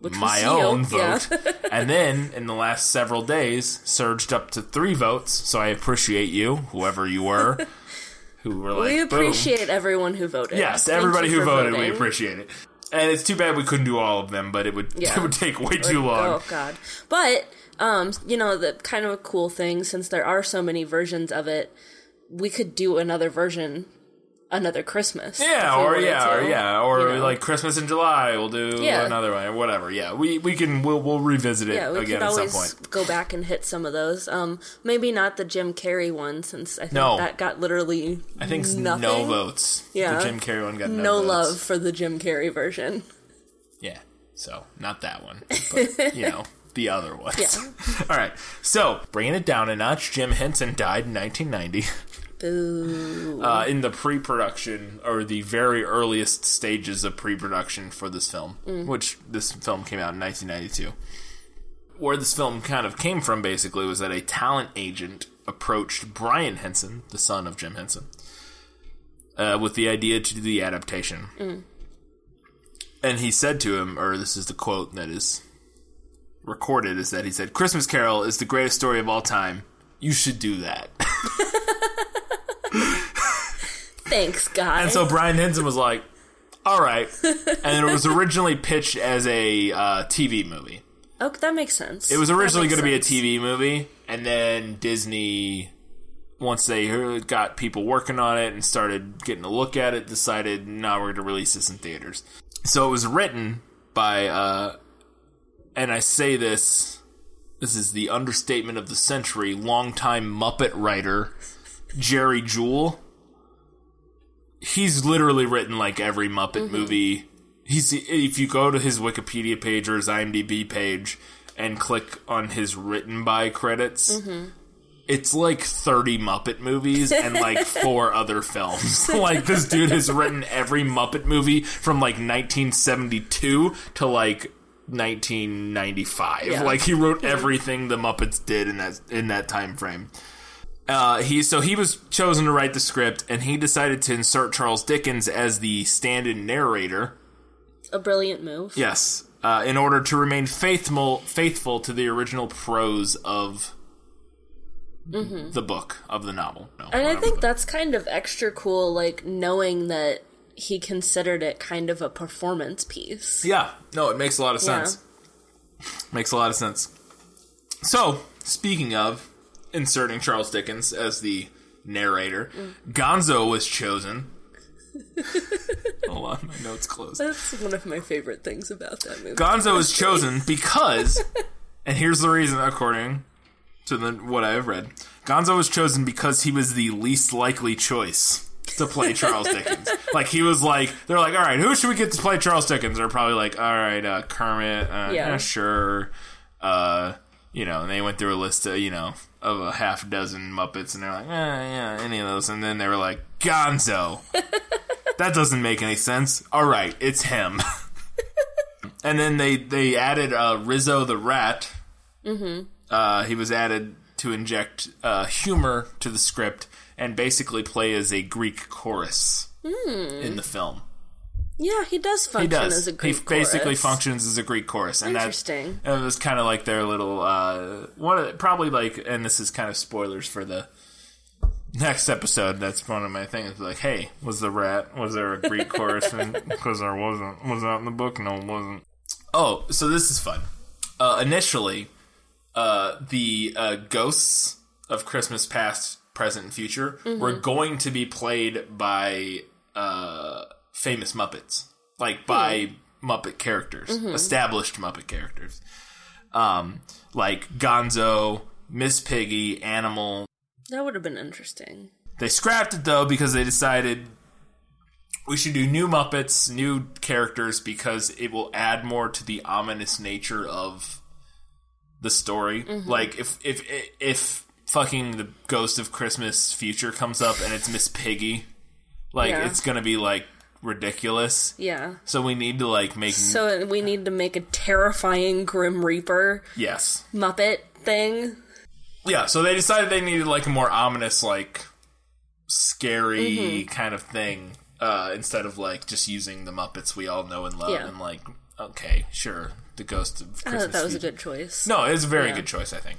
which my own yeah. vote, [laughs] and then in the last several days surged up to three votes. So I appreciate you, whoever you were, [laughs] who were like, we "Boom." appreciate everyone who voted. Yes, Thank everybody who voted, we appreciate it. And it's too bad we couldn't do all of them, but it would [laughs] Yeah. it would take way too long. Oh god. But um, you know, the kind of a cool thing since there are so many versions of it, we could do another version another Christmas. Yeah, or yeah, or yeah, or you know. like Christmas in July, we'll do Yeah. another one or whatever. Yeah, we we can we'll we'll revisit it Yeah, we again could at some always point. go back and hit some of those. Um, maybe not the Jim Carrey one, since I think No. that got literally I think nothing. no votes. Yeah. the Jim Carrey one got no, No love for the Jim Carrey version. Yeah, so not that one, but you know [laughs] the other ones. Yeah. [laughs] All right, so bringing it down a notch, Jim Henson died in 1990. Boo. uh, in the pre-production or the very earliest stages of pre-production for this film, which this film came out in 1992. Where this film kind of came from, basically, was that a talent agent approached Brian Henson, the son of Jim Henson, uh, with the idea to do the adaptation. And he said to him, or this is the quote that is recorded, is that he said, "Christmas Carol is the greatest story of all time. You should do that." [laughs] [laughs] [laughs] Thanks, guys. And so Brian Henson was like, "All right," and it was originally pitched as a uh, TV movie. Oh, that makes sense. It was originally going to be a. TV movie, and then Disney, once they got people working on it and started getting a look at it, decided, no, we're going to release this in theaters. So it was written by, uh, and I say this, this is the understatement of the century, longtime Muppet writer, Jerry Juhl. He's literally written like every Muppet mm-hmm. movie. He's if you go to his Wikipedia page or his IMDb page and click on his written by credits, mm-hmm. it's like 30 Muppet movies and like [laughs] four other films. [laughs] like this dude has written every Muppet movie from like 1972 to like 1995. Yeah. Like he wrote mm-hmm. everything the Muppets did in that in that time frame. Uh, he so he was chosen to write the script, and he decided to insert Charles Dickens as the stand-in narrator. A brilliant move. Yes, uh, in order to remain faithful faithful to the original prose of the book of the novel. No, Mm-hmm. And I think that's kind of extra cool, like knowing that he considered it kind of a performance piece. yeah, no, it makes a lot of Yeah. sense. Makes a lot of sense. So, speaking of inserting Charles Dickens as the narrator, Mm. Gonzo was chosen. [laughs] Hold on, my notes closed. That's one of my favorite things about that movie. Gonzo was [laughs] chosen because, and here's the reason, according to the, what I have read, Gonzo was chosen because he was the least likely choice to play Charles Dickens. [laughs] like he was like, they're like, all right, who should we get to play Charles Dickens? They're probably like, all right, uh, Kermit, uh, Yeah. yeah, sure, uh, you know, and they went through a list of you know of a half dozen Muppets, and they're like, eh, yeah, any of those, and then they were like, Gonzo. [laughs] that doesn't make any sense. All right, it's him. [laughs] And then they they added uh, Rizzo the rat. Mm-hmm. Uh, he was added to inject uh, humor to the script and basically play as a Greek chorus in the film. Yeah, he does He function does. as a Greek he Greek basically functions as a Greek chorus, and that Interesting. it was kind of like their little uh, one. Of, probably like, and this is kind of spoilers for the next episode. That's one of my things. Like, hey, was the rat? Was there a Greek [laughs] chorus? Because there wasn't. Was that in the book? No, it wasn't. Oh, so this is fun. Uh, initially, uh, the uh, ghosts of Christmas past, present, and future were going to be played by uh, famous Muppets, like by Muppet characters, established Muppet characters, um, like Gonzo, Miss Piggy, Animal. That would have been interesting. They scrapped it though because they decided we should do new Muppets, new characters because it will add more to the ominous nature of the story. Mm-hmm. Like if if if fucking the Ghost of Christmas Future comes up and it's Miss Piggy, like Yeah. it's gonna be like ridiculous. Yeah. So we need to like make So we need to make a terrifying Grim Reaper yes, Muppet thing. yeah. So they decided they needed like a more ominous, like scary Mm-hmm. kind of thing uh, instead of like just using the Muppets we all know and love Yeah. and like okay, sure, the Ghost of Christmas. I thought that was a good choice. No, it's a very Yeah. good choice, I think.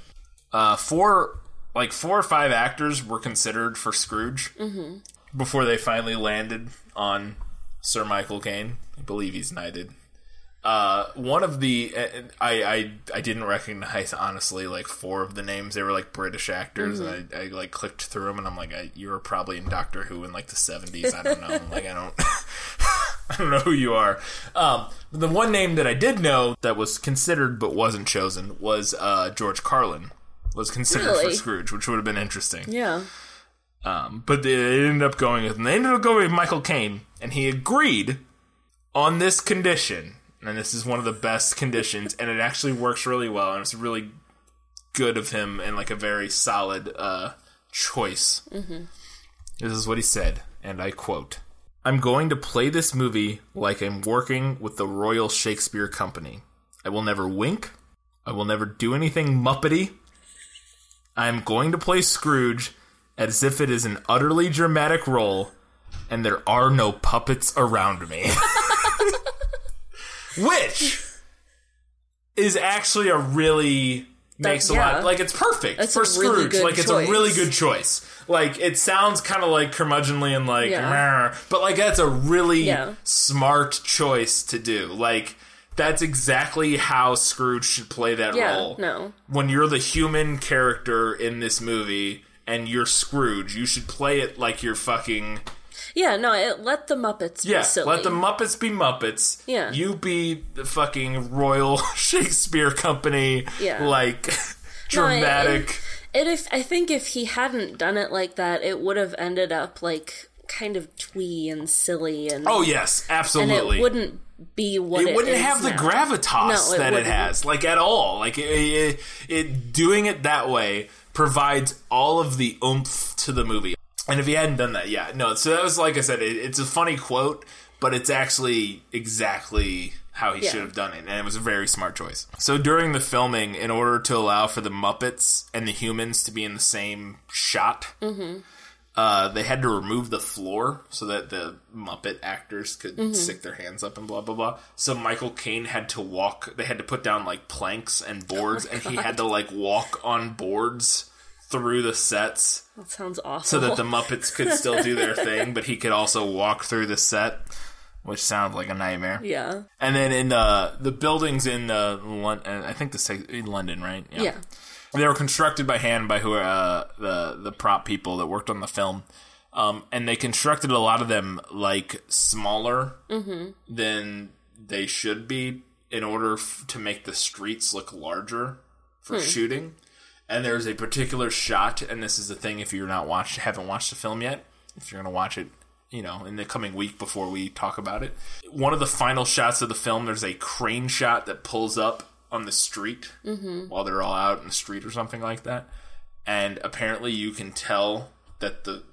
Uh, four, like four or five actors were considered for Scrooge Mm-hmm. before they finally landed on Sir Michael Caine. I believe he's knighted. Uh, one of the uh, I, I I didn't recognize honestly like four of the names. They were like British actors, and I, I like clicked through them, and I'm like, I, you were probably in Doctor Who in like the 70s. I don't know. [laughs] like I don't. [laughs] I don't know who you are. Um, the one name that I did know that was considered but wasn't chosen was uh, George Carlin. Was considered for Scrooge, which would have been interesting. Yeah. Um, but they ended up going with, and they ended up going with Michael Caine, and he agreed on this condition. And this is one of the best conditions, and it actually works really well, and it's really good of him and like a very solid uh, choice. This is what he said, and I quote I'm going to play this movie like I'm working with the Royal Shakespeare Company. I will never wink. I will never do anything muppety. I am going to play Scrooge as if it is an utterly dramatic role and there are no puppets around me. [laughs] Which is actually a really makes a yeah. lot like it's perfect That's for a really Scrooge. good like it's a really good choice. Like it sounds kind of like curmudgeonly and like, Yeah. But like that's a really Yeah. smart choice to do. Like that's exactly how Scrooge should play that Yeah, role. no. When you're the human character in this movie and you're Scrooge, you should play it like you're fucking Yeah, no, it, let the Muppets yeah. be silly. Let the Muppets be Muppets. Yeah. you be the fucking Royal [laughs] Shakespeare Company. Yeah. like No, it- [laughs] dramatic. It if I think if he hadn't done it like that, it would have ended up like kind of twee and silly and oh yes, absolutely and it wouldn't be what it it wouldn't have the gravitas No, it that it wouldn't. has, like at all. Like it, it, it, doing it that way provides all of the oomph to the movie. And if he hadn't done that, yeah, no. So that was like I said, it, it's a funny quote, but it's actually exactly how he Yeah. should have done it, and it was a very smart choice. So during the filming, in order to allow for the Muppets and the humans to be in the same shot, mm-hmm. Uh, they had to remove the floor so that the Muppet actors could Mm-hmm. stick their hands up and blah blah blah. So Michael Caine had to walk. They had to put down like planks and boards, Oh and he had to like walk on boards through the sets That sounds awesome. so that the Muppets could still do their thing, but he could also walk through the set, which sounds like a nightmare. yeah, And then in the the buildings in uh, London, I think the in London, right? yeah, They were constructed by hand by who uh, the the prop people that worked on the film, um, and they constructed a lot of them like smaller than they should be in order f- to make the streets look larger for shooting. And there's a particular shot, and this is the thing if you're not watched, haven't watched the film yet, if you're gonna watch it, you know, in the coming week before we talk about it. One of the final shots of the film, there's a crane shot that pulls up on the street mm-hmm. while they're all out in the street or something like that. And apparently, you can tell that the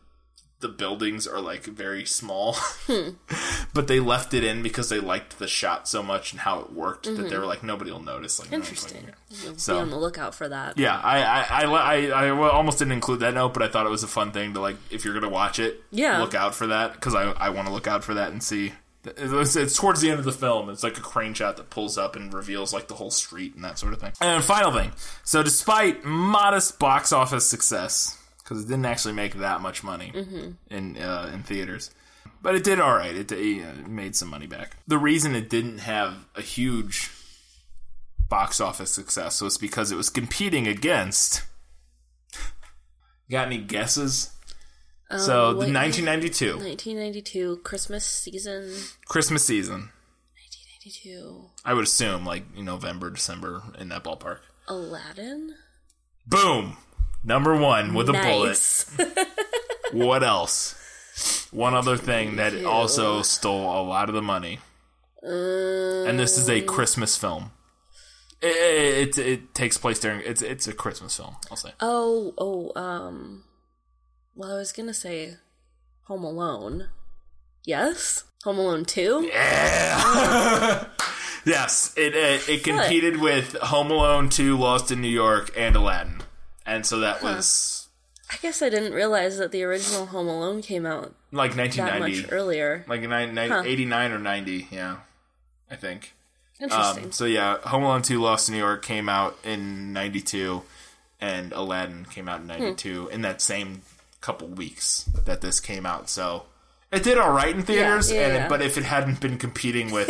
the buildings are like very small, hmm. [laughs] but they left it in because they liked the shot so much and how it worked that they mm-hmm. were like nobody will notice. Like, no interesting. looking. You'll So- be on the lookout for that. Yeah, I I, I I I almost didn't include that note, but I thought it was a fun thing to like if you're gonna watch it, Yeah. look out for that because I I want to look out for that and see. It's, it's towards the end of the film. It's like a crane shot that pulls up and reveals like the whole street and that sort of thing. And then final thing. So despite modest box office success, because it didn't actually make that much money in uh, in theaters, but it did all right. It, it made some money back. The reason it didn't have a huge box office success was because it was competing against. Got any guesses? So the 1992 1992 Christmas season. Christmas season. 1992 I would assume like November, December in that ballpark. Aladdin. Boom, number one with a bullet. [laughs] What else? One other thing that also stole a lot of the money, and this is a Christmas film. It, it, it takes place during it's it's a Christmas film. I'll say. Oh, oh, um. Well, I was gonna say Home Alone. Yes? Home Alone 2? Yeah. [laughs] Yes, it it, it competed with Home Alone 2, Lost in New York, and Aladdin, and so that was I guess I didn't realize that the original Home Alone came out like that 1990, much earlier. like nine, nine, 89 or 90, yeah, I think. Interesting. Um, so yeah, Home Alone 2, Lost in New York came out in 92, and Aladdin came out in 92 Hmm. in that same couple weeks that this came out. So it did all right in theaters, yeah, and yeah. but if it hadn't been competing with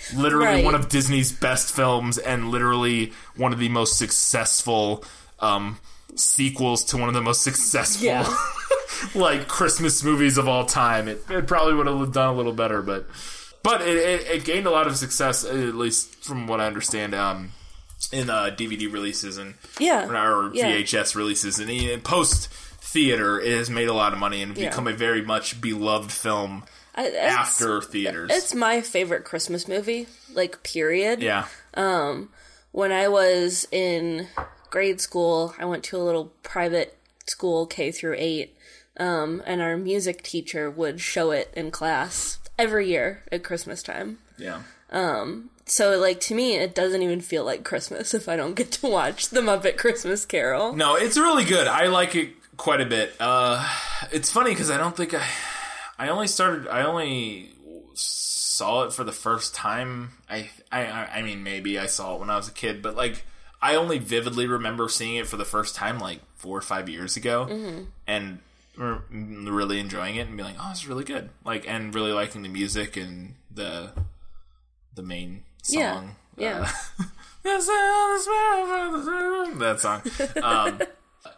[laughs] literally Right. one of Disney's best films and literally one of the most successful um, sequels to one of the most successful Yeah. [laughs] like Christmas movies of all time, it, it probably would have done a little better, but but it, it, it gained a lot of success, at least from what I understand, um, in uh, DVD releases and Yeah. or Yeah. VHS releases and in post theater, it has made a lot of money and Yeah. become a very much beloved film I, after theaters. It's my favorite Christmas movie, like, period. yeah, Um, When I was in grade school, I went to a little private school, K through 8, um, and our music teacher would show it in class every year at Christmas time. yeah. Um, So, like, to me, it doesn't even feel like Christmas [laughs] if I don't get to watch The Muppet Christmas Carol. No, it's really good. I like it quite a bit. Uh, it's funny because I don't think I, I only started. I only saw it for the first time. I, I, I mean, maybe I saw it when I was a kid, but like, I only vividly remember seeing it for the first time like four or five years ago, and re- really enjoying it and being like, oh, it's really good. Like, and really liking the music and the, the main song. yeah. Uh, [laughs] This is the spirit of the- that song. Um,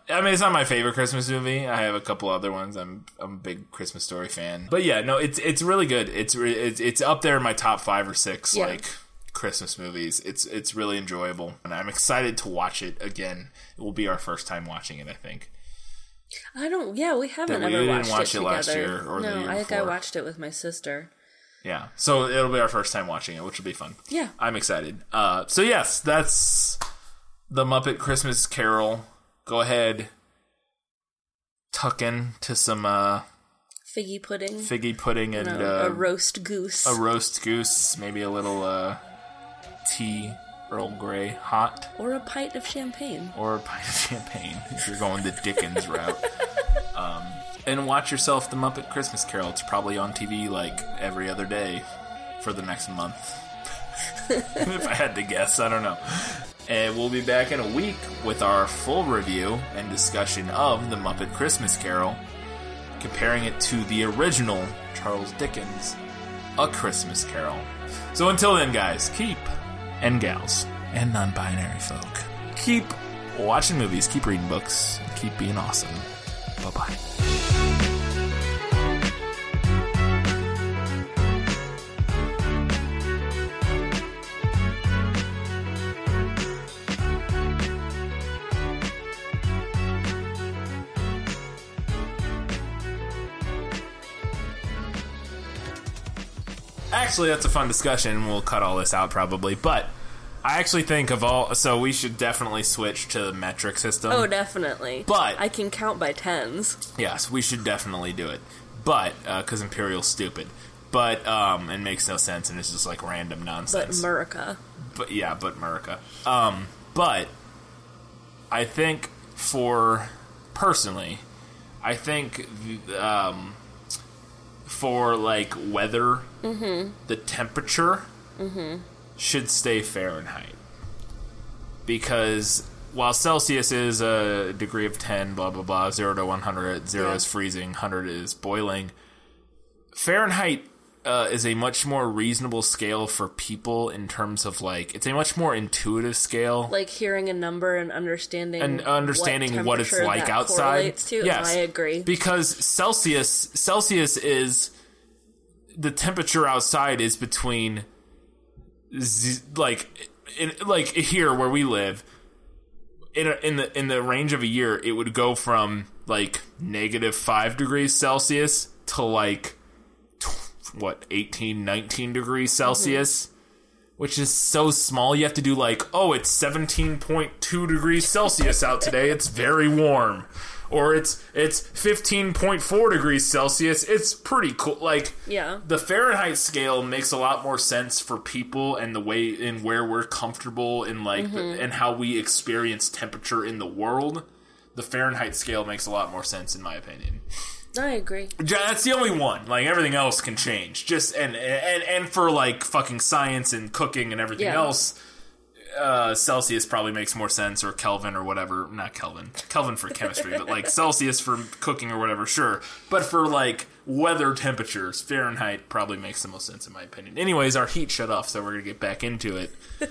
I mean, it's not my favorite Christmas movie. I have a couple other ones. I'm I'm a big Christmas Story fan, but yeah, no, it's it's really good. It's re- it's, it's up there in my top five or six Yeah. like Christmas movies. It's it's really enjoyable, and I'm excited to watch it again. It will be our first time watching it, I think. I don't. Yeah, we haven't we ever watched watch it it last together. year or the no, year I think I watched it with my sister. Yeah, so it'll be our first time watching it, which will be fun. Yeah. I'm excited. Uh, so yes, that's the Muppet Christmas Carol. Go ahead, tuck in to some uh, Figgy pudding. figgy pudding and no, uh, a roast goose. a roast goose, maybe a little uh, tea, Earl Grey, hot, or a pint of champagne. or a pint of champagne if you're going the Dickens route. [laughs] Um, and watch yourself the Muppet Christmas Carol. It's probably on TV like every other day for the next month. [laughs] if I had to guess, I don't know. And we'll be back in a week with our full review and discussion of the Muppet Christmas Carol, comparing it to the original Charles Dickens, A Christmas Carol. So until then, guys, keep, and gals, and non binary folk, keep watching movies, keep reading books, keep being awesome. Bye bye. Actually, that's a fun discussion. We'll cut all this out probably, but I actually think of all. So we should definitely switch to the metric system. Oh, definitely. But- I can count by tens. Yes, we should definitely do it. But because Imperial's stupid, but um, it makes no sense and it's just like random nonsense. But America. But yeah, but America. Um, but I think for personally, I think um, for like weather, mm-hmm. the temperature mm-hmm. should stay Fahrenheit because while Celsius is a degree of ten, blah blah blah, zero to one hundred, zero Yeah. is freezing, hundred is boiling. Fahrenheit uh, is a much more reasonable scale for people in terms of like it's a much more intuitive scale Like hearing a number and understanding and understanding what, it's like that outside. To. Yes, I agree. because Celsius Celsius is the temperature outside is between z- like in like here where we live in a, in the in the range of a year it would go from like negative 5 degrees celsius to like what 18 19 degrees mhm. celsius? Which is so small you have to do like oh it's 17.2 degrees celsius out today. It's very warm. Or it's it's 15.4 degrees celsius. It's pretty cool. Like Yeah. the Fahrenheit scale makes a lot more sense for people and the way in where we're comfortable in like the, mm-hmm. and how we experience temperature in the world. The Fahrenheit scale makes a lot more sense in my opinion. I agree. That's the only one. Like everything else can change. Just and and and for like fucking science and cooking and everything Yeah. else, uh, Celsius probably makes more sense, or Kelvin or whatever. Not Kelvin, Kelvin for chemistry, but like [laughs] Celsius for cooking or whatever. Sure, but for like weather temperatures, Fahrenheit probably makes the most sense in my opinion. Anyways, our heat shut off, so we're gonna get back into it. [laughs]